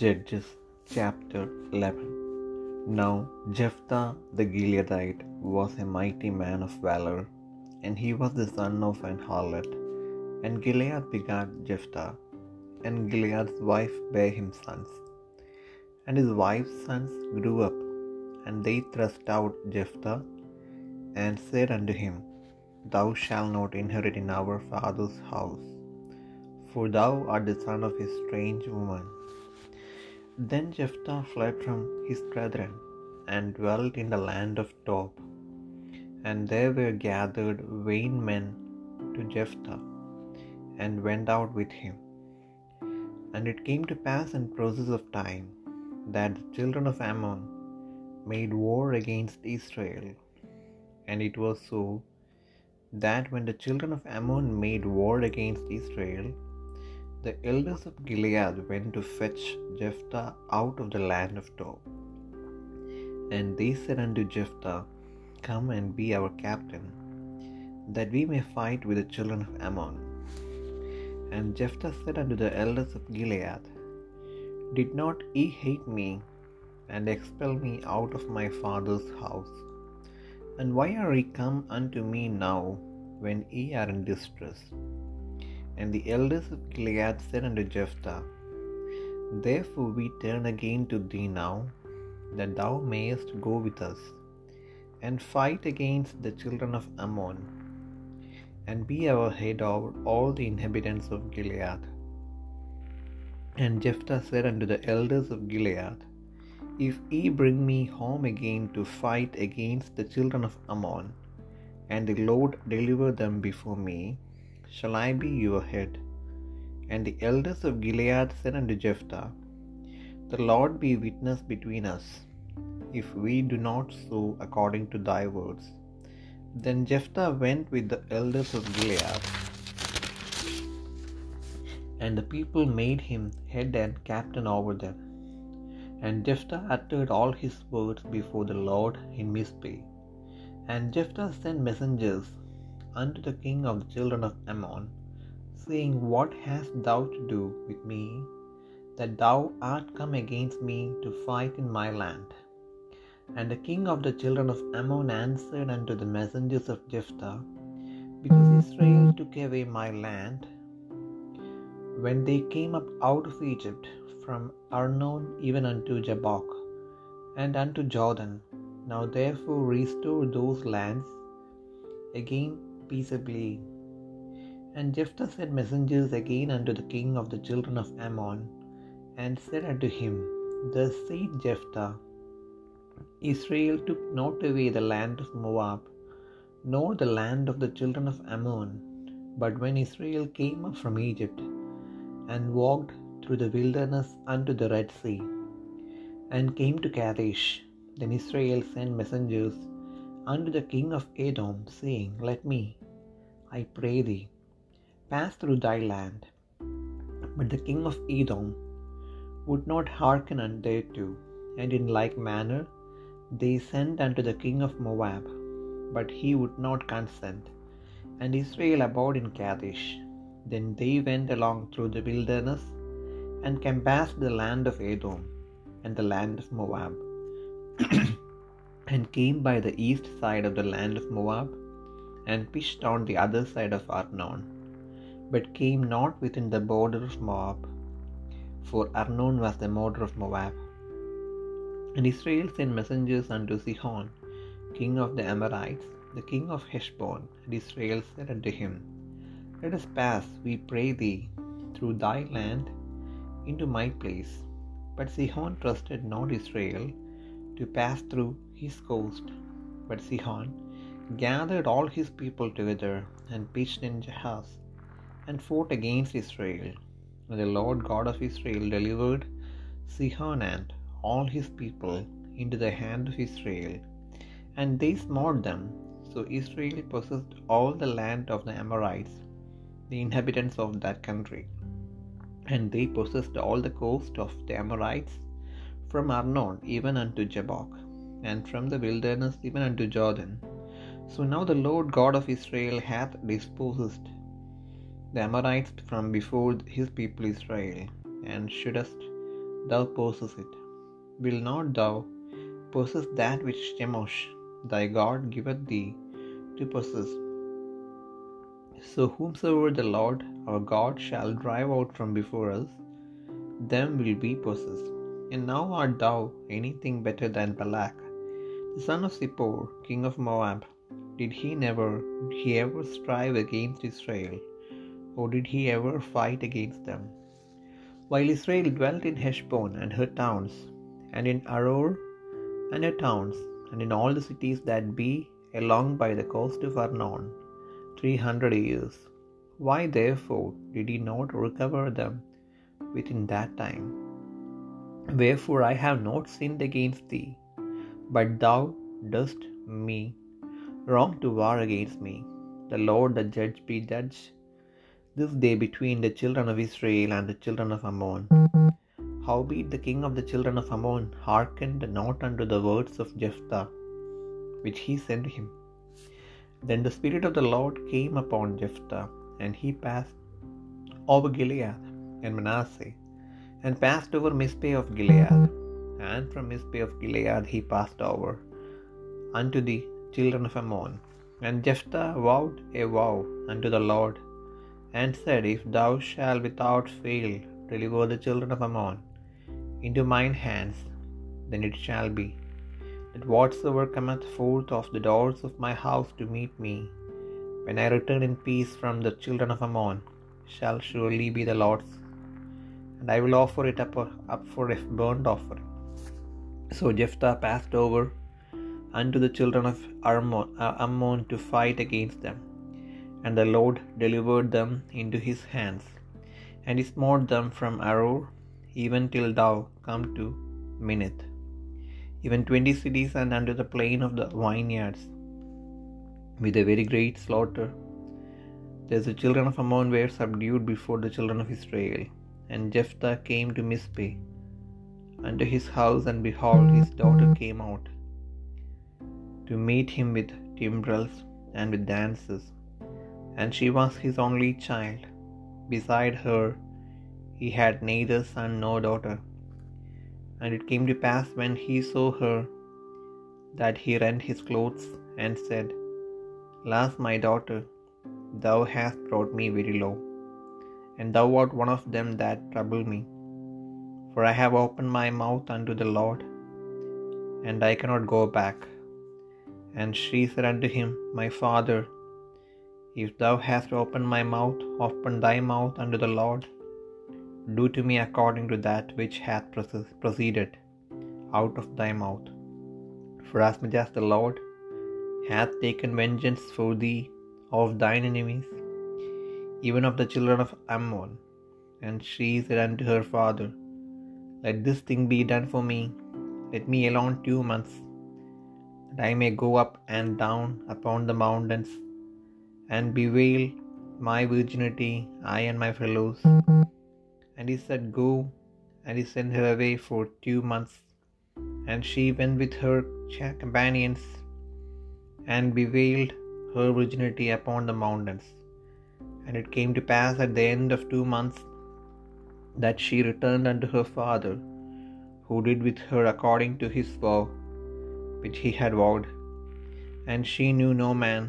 Judges chapter 11 Now Jephthah the Gileadite was a mighty man of valor, and he was the son of an harlot. And Gilead begat Jephthah, and Gilead's wife bare him sons. And his wife's sons grew up, and they thrust out Jephthah, and said unto him, Thou shalt not inherit in our father's house, for thou art the son of a strange woman. Then Jephthah fled from his brethren and dwelt in the land of Tob. And there were gathered vain men to Jephthah, and went out with him. And it came to pass in process of time that the children of Ammon made war against Israel. And it was so that when the children of Ammon made war against Israel, the elders of Gilead went to fetch Jephthah out of the land of Tob. And they said unto Jephthah, Come and be our captain, that we may fight with the children of Ammon. And Jephthah said unto the elders of Gilead, Did not ye hate me, and expel me out of my father's house? And why are ye come unto me now, when ye are in distress? And the elders of Gilead said unto Jephthah, Therefore we turn again to thee now, that thou mayest go with us, and fight against the children of Ammon, and be our head over all the inhabitants of Gilead. And Jephthah said unto the elders of Gilead, If ye bring me home again to fight against the children of Ammon, and the Lord deliver them before me, shall I be your head? And the elders of Gilead said unto Jephthah, The Lord be witness between us, if we do not so according to thy words. Then Jephthah went with the elders of Gilead, and the people made him head and captain over them. And Jephthah uttered all his words before the Lord in Mizpeh. And Jephthah sent messengers unto the king of the children of Ammon, saying, What hast thou to do with me, that thou art come against me to fight in my land? And the king of the children of Ammon answered unto the messengers of Jephthah, Because Israel took away my land, when they came up out of Egypt, from Arnon even unto Jabbok, and unto Jordan. Now therefore restore those lands again peaceably. And Jephthah sent messengers again unto the king of the children of Ammon, and said unto him, Thus saith Jephthah, Israel took not away the land of Moab, nor the land of the children of Ammon. But when Israel came up from Egypt, and walked through the wilderness unto the Red Sea, and came to Kadesh, then Israel sent messengers unto the king of Edom, saying, Let me, I pray thee, pass through thy land. But the king of Edom would not hearken thereto, and in like manner they sent unto the king of Moab, but he would not consent. And Israel abode in Kadesh. Then they went along through the wilderness, and compassed the land of Edom, and the land of Moab. and came by the east side of the land of Moab, and pitched on the other side of Arnon, but came not within the border of Moab, for Arnon was the border of Moab. And Israel sent messengers unto Sihon, king of the Amorites, the king of Heshbon. And Israel said unto him, Let us pass, we pray thee, through thy land into my place. But Sihon trusted not Israel to pass through his coast. But Sihon gathered all his people together and pitched in Jahaz and fought against Israel. And the Lord God of Israel delivered Sihon and all his people into the hand of Israel, and they smote them. So Israel possessed all the land of the Amorites, the inhabitants of that country. And they possessed all the coast of the Amorites from Arnon even unto Jabbok, and from the wilderness even unto Jordan. So now the Lord God of Israel hath dispossessed the Amorites from before his people Israel, and shouldest thou possess it? Will not thou possess that which Chemosh thy God giveth thee to possess? So whomsoever the Lord our God shall drive out from before us, them will be possessed. And now art thou anything better than Balak, the son of Zippor, king of Moab? Did he never, did he ever strive against Israel, or did he ever fight against them? While Israel dwelt in Heshbon and her towns, and in Aroer and her towns, and in all the cities that be along by the coast of Arnon, three hundred years. Why therefore did he not recover them within that time? Wherefore I have not sinned against thee, but thou dost me wrong to war against me. The Lord the judge be judge this day between the children of Israel and the children of Ammon. Howbeit the king of the children of Ammon hearkened not unto the words of Jephthah, which he sent him. Then the Spirit of the Lord came upon Jephthah, and he passed over Gilead and Manasseh, and passed over Mizpeh of Gilead, and from Mizpeh of Gilead he passed over unto the children of Ammon. And Jephthah vowed a vow unto the Lord, and said, If thou shalt without fail deliver the children of Ammon into mine hands, then it shall be, that whatsoever cometh forth of the doors of my house to meet me, when I return in peace from the children of Ammon, shall surely be the Lord's, and I will offer it up, up for a burnt offering. So Jephthah passed over unto the children of uh, Ammon to fight against them. And the Lord delivered them into his hands, and he smote them from Aroer, even till thou come to Minnith, even twenty cities and unto the plain of the vineyards, with a very great slaughter. Thus the children of Ammon were subdued before the children of Israel. And Jephthah came to Mizpeh unto his house, and behold, his daughter came out to meet him with timbrels and with dances, and she was his only child. Beside her he had neither son nor daughter. And it came to pass when he saw her that he rent his clothes and said, Alas, my daughter, thou hast brought me very low, and thou art one of them that trouble me. For I have opened my mouth unto the Lord, and I cannot go back. And she said unto him, My father, if thou hast opened my mouth, open thy mouth unto the Lord. Do to me according to that which hath proceeded out of thy mouth. For as much as the Lord hath taken vengeance for thee of thine enemies, even of the children of Ammon. And she said unto her father, Let this thing be done for me, let me alone two months that I may go up and down upon the mountains and bewail my virginity, I and my fellows. And he said, Go. And he sent her away for two months. And she went with her companions and bewailed her virginity upon the mountains. And it came to pass at the end of two months that she returned unto her father, who did with her according to his vow which he had vowed. And she knew no man.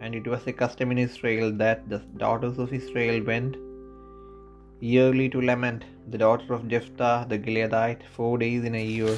And it was a custom in Israel that the daughters of Israel went yearly to lament the daughter of Jephthah the Gileadite four days in a year.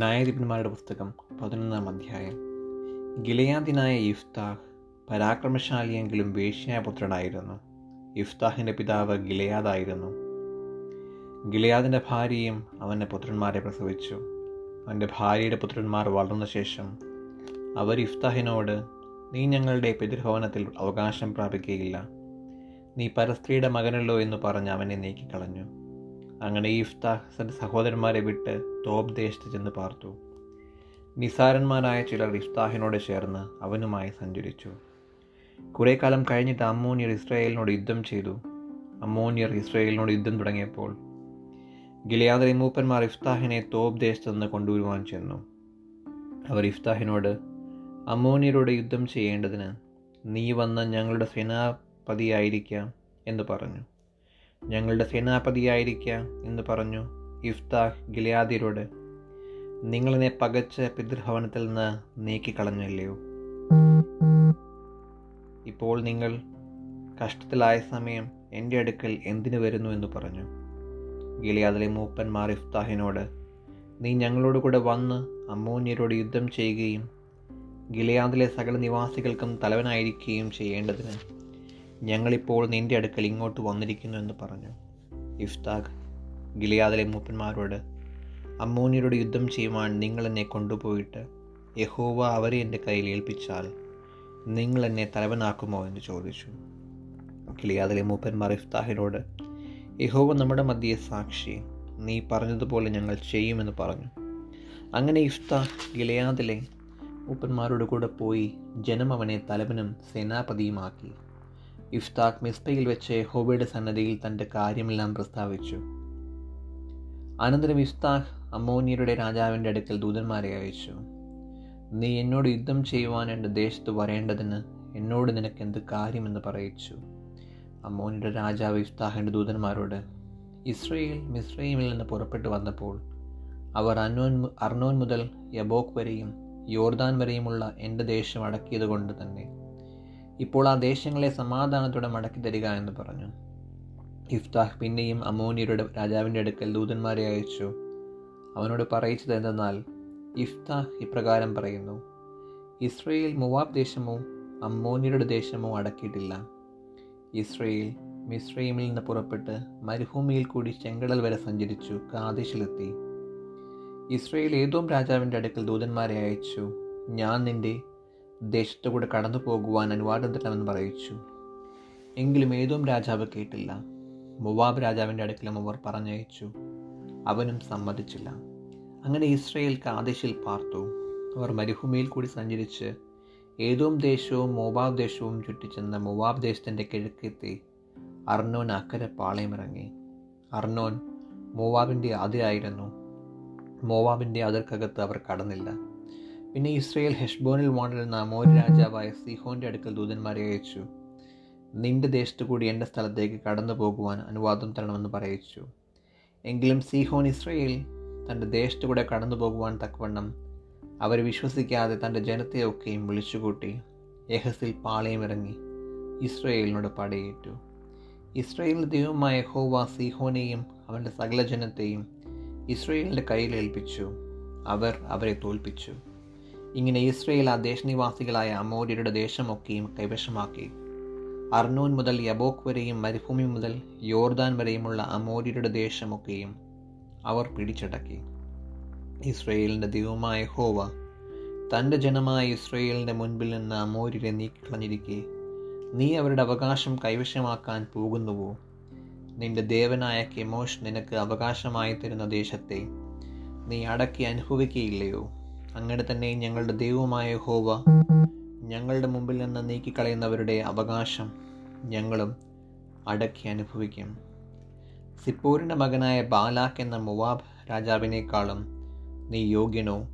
ന്യായാധിപന്മാരുടെ പുസ്തകം പതിനൊന്നാം അധ്യായം ഗിലയാദിനായ ഇഫ്താഹ് പരാക്രമശാലിയെങ്കിലും വേശ്യാപുത്രനായിരുന്നു. ഇഫ്താഹിന്റെ പിതാവ് ഗിലയാദായിരുന്നു. ഗിലയാദിന്റെ ഭാര്യയും അവന്റെ പുത്രന്മാരെ പ്രസവിച്ചു. അവന്റെ ഭാര്യയുടെ പുത്രന്മാർ വളർന്ന ശേഷം അവർ ഇഫ്താഹിനോട് നീ ഞങ്ങളുടെ പിതൃഭവനത്തിൽ അവകാശം പ്രാപിക്കുകയില്ല. നീ പരസ്ത്രീയുടെ മകനല്ലോ എന്ന് പറഞ്ഞ് അവനെ നീക്കിക്കളഞ്ഞു. അങ്ങനെ ഇഫ്താഹ് തന്റെ സഹോദരന്മാരെ വിട്ട് തോപ് ദേശത്ത് ചെന്ന് പാർത്തു. നിസാരന്മാരായ ചിലർ ഇഫ്താഹിനോട് ചേർന്ന് അവനുമായി സഞ്ചരിച്ചു. കുറേ കാലം കഴിഞ്ഞിട്ട് അമ്മോനിയർ ഇസ്രായേലിനോട് യുദ്ധം ചെയ്തു. അമ്മോനിയർ ഇസ്രായേലിനോട് യുദ്ധം തുടങ്ങിയപ്പോൾ ഗിലിയാദിലെ മൂപ്പന്മാർ ഇഫ്താഹിനെ തോബ് ദേശത്ത് നിന്ന് കൊണ്ടുവരുവാൻ ചെന്നു. അവർ ഇഫ്താഹിനോട് അമ്മോനിയരോട് യുദ്ധം ചെയ്യേണ്ടതിന് നീ വന്ന് ഞങ്ങളുടെ സേനാപതിയായിരിക്കാം എന്ന് പറഞ്ഞു. ഞങ്ങളുടെ സേനാപതിയായിരിക്കാം എന്ന് പറഞ്ഞു. ഇഫ്താഹ് ഗിലിയാദിയരോട് നിങ്ങളെന്നെ പകച്ച് പിതൃഭവനത്തിൽ നിന്ന് നീക്കിക്കളഞ്ഞല്ലയോ? ഇപ്പോൾ നിങ്ങൾ കഷ്ടത്തിലായ സമയം എന്റെ അടുക്കൽ എന്തിനു വരുന്നു എന്ന് പറഞ്ഞു. ഗിലിയാദിലെ മൂപ്പന്മാർ ഇഫ്താഹിനോട് നീ ഞങ്ങളോട് കൂടെ വന്ന് അമ്മോന്യരോട് യുദ്ധം ചെയ്യുകയും ഗിലിയാദിലെ സകല നിവാസികൾക്കും തലവനായിരിക്കുകയും ചെയ്യേണ്ടതിന് ഞങ്ങളിപ്പോൾ നിന്റെ അടുക്കൽ ഇങ്ങോട്ട് വന്നിരിക്കുന്നു എന്ന് പറഞ്ഞു. ഇഫ്താഖ് ഗിലിയാദിലെ മൂപ്പന്മാരോട് അമ്മോന്യരോട് യുദ്ധം ചെയ്യുവാൻ നിങ്ങൾ എന്നെ കൊണ്ടുപോയിട്ട് യഹോവ അവരെ എന്റെ കയ്യിൽ ഏൽപ്പിച്ചാൽ നിങ്ങൾ എന്നെ തലവനാക്കുമോ എന്ന് ചോദിച്ചു. കിളിയാതിലെ മൂപ്പന്മാർ ഇഫ്താഹിനോട് യഹോവ നമ്മുടെ മധ്യയെ സാക്ഷി നീ പറഞ്ഞതുപോലെ ഞങ്ങൾ ചെയ്യുമെന്ന് പറഞ്ഞു. അങ്ങനെ ഇഫ്താഹ് ഗിലയാദിലെ മൂപ്പന്മാരോട് കൂടെ പോയി ജനം അവനെ തലവനും സേനാപതിയുമാക്കി. ഇഫ്താഖ് മിസ്ബയിൽ വെച്ച് യഹോബയുടെ സന്നദ്ധിയിൽ തന്റെ കാര്യമെല്ലാം പ്രസ്താവിച്ചു. അനന്തരം ഇഫ്താഖ് അമ്മോനിയരുടെ രാജാവിന്റെ അടുക്കൽ ദൂതന്മാരെ അയച്ചു. നീ എന്നോട് യുദ്ധം ചെയ്യുവാൻ എന്റെ ദേശത്ത് വരേണ്ടതിന് എന്നോട് നിനക്ക് എന്ത് കാര്യമെന്ന് പറയിച്ചു? അമ്മോനിയുടെ രാജാവ് ഇഫ്താഹിന്റെ ദൂതന്മാരോട് ഇസ്രയേൽ മിസ്രൈമിൽ നിന്ന് പുറപ്പെട്ടു വന്നപ്പോൾ അവർ അന്നോൻ അർണോൻ മുതൽ യബോക് വരെയും യോർദാൻ വരെയുമുള്ള എന്റെ ദേശം അടക്കിയത് കൊണ്ട് തന്നെ. ഇപ്പോൾ ആ ദേശങ്ങളെ സമാധാനത്തോടെ മടക്കി തരിക എന്ന് പറഞ്ഞു. ഇഫ്താഹ് പിന്നെയും അമോനിയരുടെ രാജാവിന്റെ അടുക്കൽ ദൂതന്മാരെ അയച്ചു. അവനോട് പറയിച്ചത് എന്തെന്നാൽ ഇഫ്താഹ് ഇപ്രകാരം പറയുന്നു ഇസ്രയേൽ മുവാബ് ദേശമോ അമ്മോനിയുടെ ദേശമോ അടക്കിയിട്ടില്ല. ഇസ്രയേൽ മിസ്രൈമിൽ നിന്ന് പുറപ്പെട്ട് മരുഭൂമിയിൽ കൂടി ചെങ്കടൽ വരെ സഞ്ചരിച്ചു കാദേശിലെത്തി. ഇസ്രയേൽ ഏതോം രാജാവിന്റെ അടുക്കൽ ദൂതന്മാരെ അയച്ചു ഞാൻ നിന്റെ ദേശത്തു കൂടെ കടന്നു പോകുവാൻ അനുവാദം തരണമെന്ന് പറയിച്ചു. എങ്കിലും ഏതോം രാജാവ് കേട്ടില്ല. മുവാബ് രാജാവിന്റെ അടുക്കലും അവർ പറഞ്ഞയച്ചു അവനും സമ്മതിച്ചില്ല. അങ്ങനെ ഇസ്രയേൽ കാദേശിൽ പാർത്തു. അവർ മരുഭൂമിയിൽ കൂടി സഞ്ചരിച്ച് ഏതോം ദേശവും മോബാബ് ദേശവും ചുറ്റിച്ചെന്ന മോവാബ് ദേശത്തിന്റെ കിഴക്കെത്തി അർണോൻ അക്കരെ പാളയമിറങ്ങി. അർണോൻ മോവാബിന്റെ അതിരായിരുന്നു. മോവാബിന്റെ അതിർക്കകത്ത് അവർ കടന്നില്ല. പിന്നെ ഇസ്രയേൽ ഹെഷ്ബോനിൽ വാണിരുന്ന അമോരി രാജാവായ സിഹോന്റെ അടുക്കൽ ദൂതന്മാരെ അയച്ചു. നിന്റെ ദേശത്തു കൂടി എന്റെ സ്ഥലത്തേക്ക് കടന്നു പോകുവാൻ അനുവാദം തരണമെന്ന് പറയിച്ചു. എങ്കിലും സീഹോൻ ഇസ്രയേൽ തന്റെ ദേശത്തു കൂടെ കടന്നു പോകുവാൻ തക്കവണ്ണം അവർ വിശ്വസിക്കാതെ തന്റെ ജനത്തെയൊക്കെയും വിളിച്ചുകൂട്ടി യഹസിൽ പാളയമിറങ്ങി ഇസ്രയേലിനോട് പടയേറ്റു. ഇസ്രയേലിന്റെ ദൈവമായ ഹോവ സീഹോനെയും അവന്റെ സകല ജനത്തെയും ഇസ്രയേലിന്റെ കയ്യിൽ ഏൽപ്പിച്ചു. അവർ അവരെ തോൽപ്പിച്ചു. ഇങ്ങനെ ഇസ്രയേൽ ആ ദേശനിവാസികളായ അമോര്യരുടെ ദേശമൊക്കെയും കൈവശമാക്കി. അർണോൻ മുതൽ യബോക്ക് വരെയും മരുഭൂമി മുതൽ യോർദാൻ വരെയുമുള്ള അമോര്യരുടെ ദേശമൊക്കെയും അവർ പിടിച്ചടക്കി. ഇസ്രയേലിന്റെ ദൈവമായ ഹോവ തന്റെ ജനമായ ഇസ്രയേലിന്റെ മുൻപിൽ നിന്ന് അമോര്യരെ നീക്കിക്കളഞ്ഞിരിക്കെ നീ അവരുടെ അവകാശം കൈവശമാക്കാൻ പോകുന്നുവോ? നിന്റെ ദേവനായ കെമോഷ് നിനക്ക് അവകാശമായി തരുന്ന ദേശത്തെ നീ അടക്കി അനുഭവിക്കുകയില്ലയോ അങ്ങനെ തന്നെ ഞങ്ങളുടെ ദൈവമായ ഹോവ ഞങ്ങളുടെ മുമ്പിൽ നിന്ന് നീക്കിക്കളയുന്നവരുടെ അവകാശം ഞങ്ങളും അടക്കി അനുഭവിക്കും. സിപ്പോരിന്റെ മകനായ ബാലാഖ് എന്ന മുവാബ് രാജാവിനേക്കാളും നീ യോഗ്യനോ?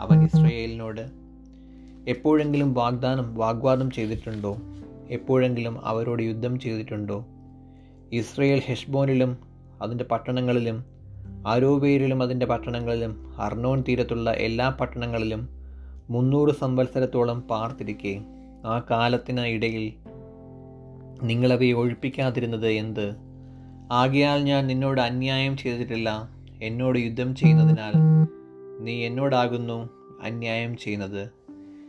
അവൻ ഇസ്രയേലിനോട് എപ്പോഴെങ്കിലും വാഗ്ദാനം വാഗ്വാദം ചെയ്തിട്ടുണ്ടോ? എപ്പോഴെങ്കിലും അവരോട് യുദ്ധം ചെയ്തിട്ടുണ്ടോ? ഇസ്രയേൽ ഹെഷ്ബോനിലും അതിന്റെ പട്ടണങ്ങളിലും ആരോവേരിലും അതിന്റെ പട്ടണങ്ങളിലും അർണോൺ തീരത്തുള്ള എല്ലാ പട്ടണങ്ങളിലും മുന്നൂറ് സംവത്സരത്തോളം പാർത്തിരിക്കെ ആ കാലത്തിന് ഇടയിൽ നിങ്ങളവയെ ഒഴിപ്പിക്കാതിരുന്നത് എന്ത്? ആകയാൽ ഞാൻ നിന്നോട് അന്യായം ചെയ്തിട്ടില്ല എന്നോട് യുദ്ധം ചെയ്യുന്നതിനാൽ നീ എന്നോടാകുന്നു അന്യായം ചെയ്യുന്നത്.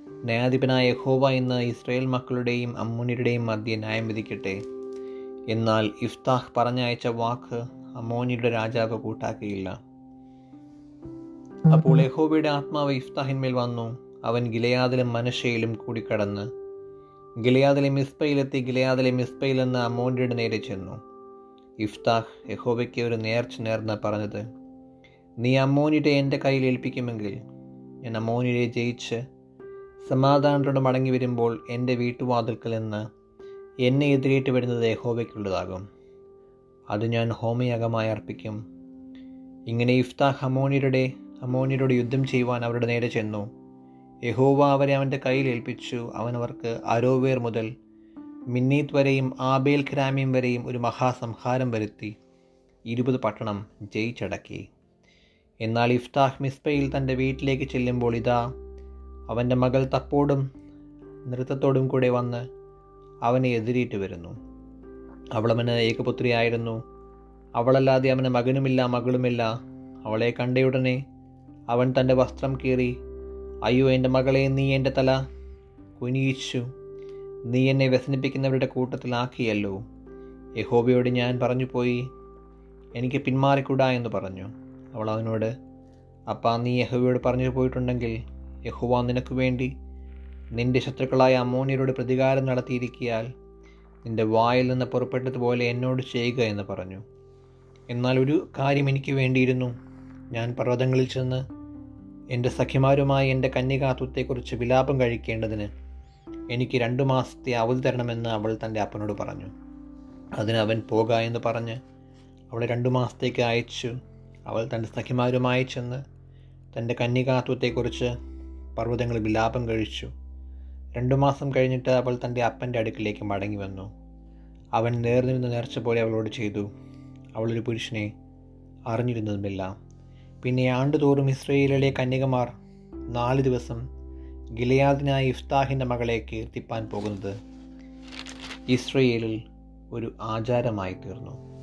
ന്യായാധിപനായ യഹോവ ഇന്ന് ഇസ്രയേൽ മക്കളുടെയും അമ്മൂനിയുടെയും മധ്യ ന്യായം വിധിക്കട്ടെ. എന്നാൽ ഇഫ്താഹ് പറഞ്ഞയച്ച വാക്ക് അമ്മോനിയുടെ രാജാവ് കൂട്ടാക്കിയില്ല. അപ്പോൾ യഹോബയുടെ ആത്മാവ് ഇഫ്താഹിന്മേൽ വന്നു. അവൻ ഗിലയാദിലും മനശയിലും കൂടിക്കടന്ന്. ഗിലയാദിലെ മിസ്ബയിലെത്തി ഗിലയാദിലെ മിസ്ബയിൽ നിന്ന് അമ്മോനിയുടെ നേരെ ചെന്നു. ഇഫ്താഹ് യഹോബയ്ക്ക് ഒരു നേർച്ച നേർന്ന പറഞ്ഞത് നീ അമ്മോനിയുടെ എന്റെ കയ്യിൽ ഏൽപ്പിക്കുമെങ്കിൽ ഞാൻ അമ്മോനിയെ ജയിച്ച് സമാധാനത്തോടെ മടങ്ങി വരുമ്പോൾ എന്റെ വീട്ടുവാതിൽക്കൽ നിന്ന് എന്നെ എതിരേറ്റ് വരുന്നത് യഹോബയ്ക്കുള്ളതാകും അത് ഞാൻ ഹോമയാഗമായി അർപ്പിക്കും. ഇങ്ങനെ ഇഫ്താഹ് അമോണിയുടെ അമോനിയരോട് യുദ്ധം ചെയ്യുവാൻ അവരുടെ നേരെ ചെന്നു. യഹോവ അവരെ അവന്റെ കയ്യിൽ ഏൽപ്പിച്ചു. അവനവർക്ക് അരോവേർ മുതൽ മിന്നീത് വരെയും ആബേൽ ഖരാമീം വരെയും ഒരു മഹാസംഹാരം വരുത്തി. ഇരുപത് പട്ടണം ജയിച്ചടക്കി. എന്നാൽ ഇഫ്താഹ് മിസ്ബയിൽ തന്റെ വീട്ടിലേക്ക് ചെല്ലുമ്പോൾ ഇതാ അവന്റെ മകൾ തപ്പോടും നൃത്തത്തോടും കൂടെ വന്ന് അവനെ എതിരേറ്റ് വരുന്നു. അവളവന് ഏകപുത്രിയായിരുന്നു. അവളല്ലാതെ അവന് മകനുമില്ല മകളുമില്ല. അവളെ കണ്ടയുടനെ അവൻ തന്റെ വസ്ത്രം കീറി അയ്യോ എന്റെ മകളെ നീ എന്റെ തല. കുനിയിച്ചു നീ എന്നെ വ്യസനിപ്പിക്കുന്നവരുടെ കൂട്ടത്തിലാക്കിയല്ലോ യഹോബയോട് ഞാൻ പറഞ്ഞു പോയി എനിക്ക് പിന്മാറിക്കൂടാ എന്ന് പറഞ്ഞു. അവൾ അവനോട് അപ്പാ നീ യഹോവയോട് പറഞ്ഞു പോയിട്ടുണ്ടെങ്കിൽ യഹോവ നിനക്ക് വേണ്ടി നിന്റെ ശത്രുക്കളായ അമ്മോനിയരോട് പ്രതികാരം നടത്തിയിരിക്കിയാൽ നിന്റെ വായിൽ നിന്ന് പുറപ്പെട്ടതുപോലെ എന്നോട് ചെയ്യുക എന്ന് പറഞ്ഞു. എന്നാൽ ഒരു കാര്യം എനിക്ക് വേണ്ടിയിരുന്നു. ഞാൻ പർവതങ്ങളിൽ ചെന്ന് എന്റെ സഖിമാരുമായി എന്റെ കന്യകാത്വത്തെക്കുറിച്ച് വിലാപം കഴിക്കേണ്ടതിന് എനിക്ക് രണ്ടു മാസത്തെ അവധി തരണമെന്ന് അവൾ തന്റെ അപ്പനോട് പറഞ്ഞു. അതിന് അവൻ പോക എന്ന് പറഞ്ഞ് അവളെ രണ്ടു മാസത്തേക്ക് അയച്ചു. അവൾ തന്റെ സഖിമാരുമായി ചെന്ന് തന്റെ കന്യകാത്വത്തെക്കുറിച്ച് പർവതങ്ങൾ വിലാപം കഴിച്ചു. രണ്ടു മാസം കഴിഞ്ഞിട്ട് അവൾ തന്റെ അപ്പന്റെ അടുക്കിലേക്ക് മടങ്ങി വന്നു. അവൻ നേർന്നിരുന്ന നേർച്ച പോലെ അവളോട് ചെയ്തു. അവളൊരു പുരുഷനെ അറിഞ്ഞിരുന്നതുമില്ല. പിന്നെ ആണ്ടുതോറും ഇസ്രയേലിലെ കന്യകമാർ നാല് ദിവസം ഗിലയാദിനായ ഇഫ്താഹിന്റെ മകളെ കീർത്തിപ്പാൻ പോകുന്നത് ഇസ്രയേലിൽ ഒരു ആചാരമായി തീർന്നു.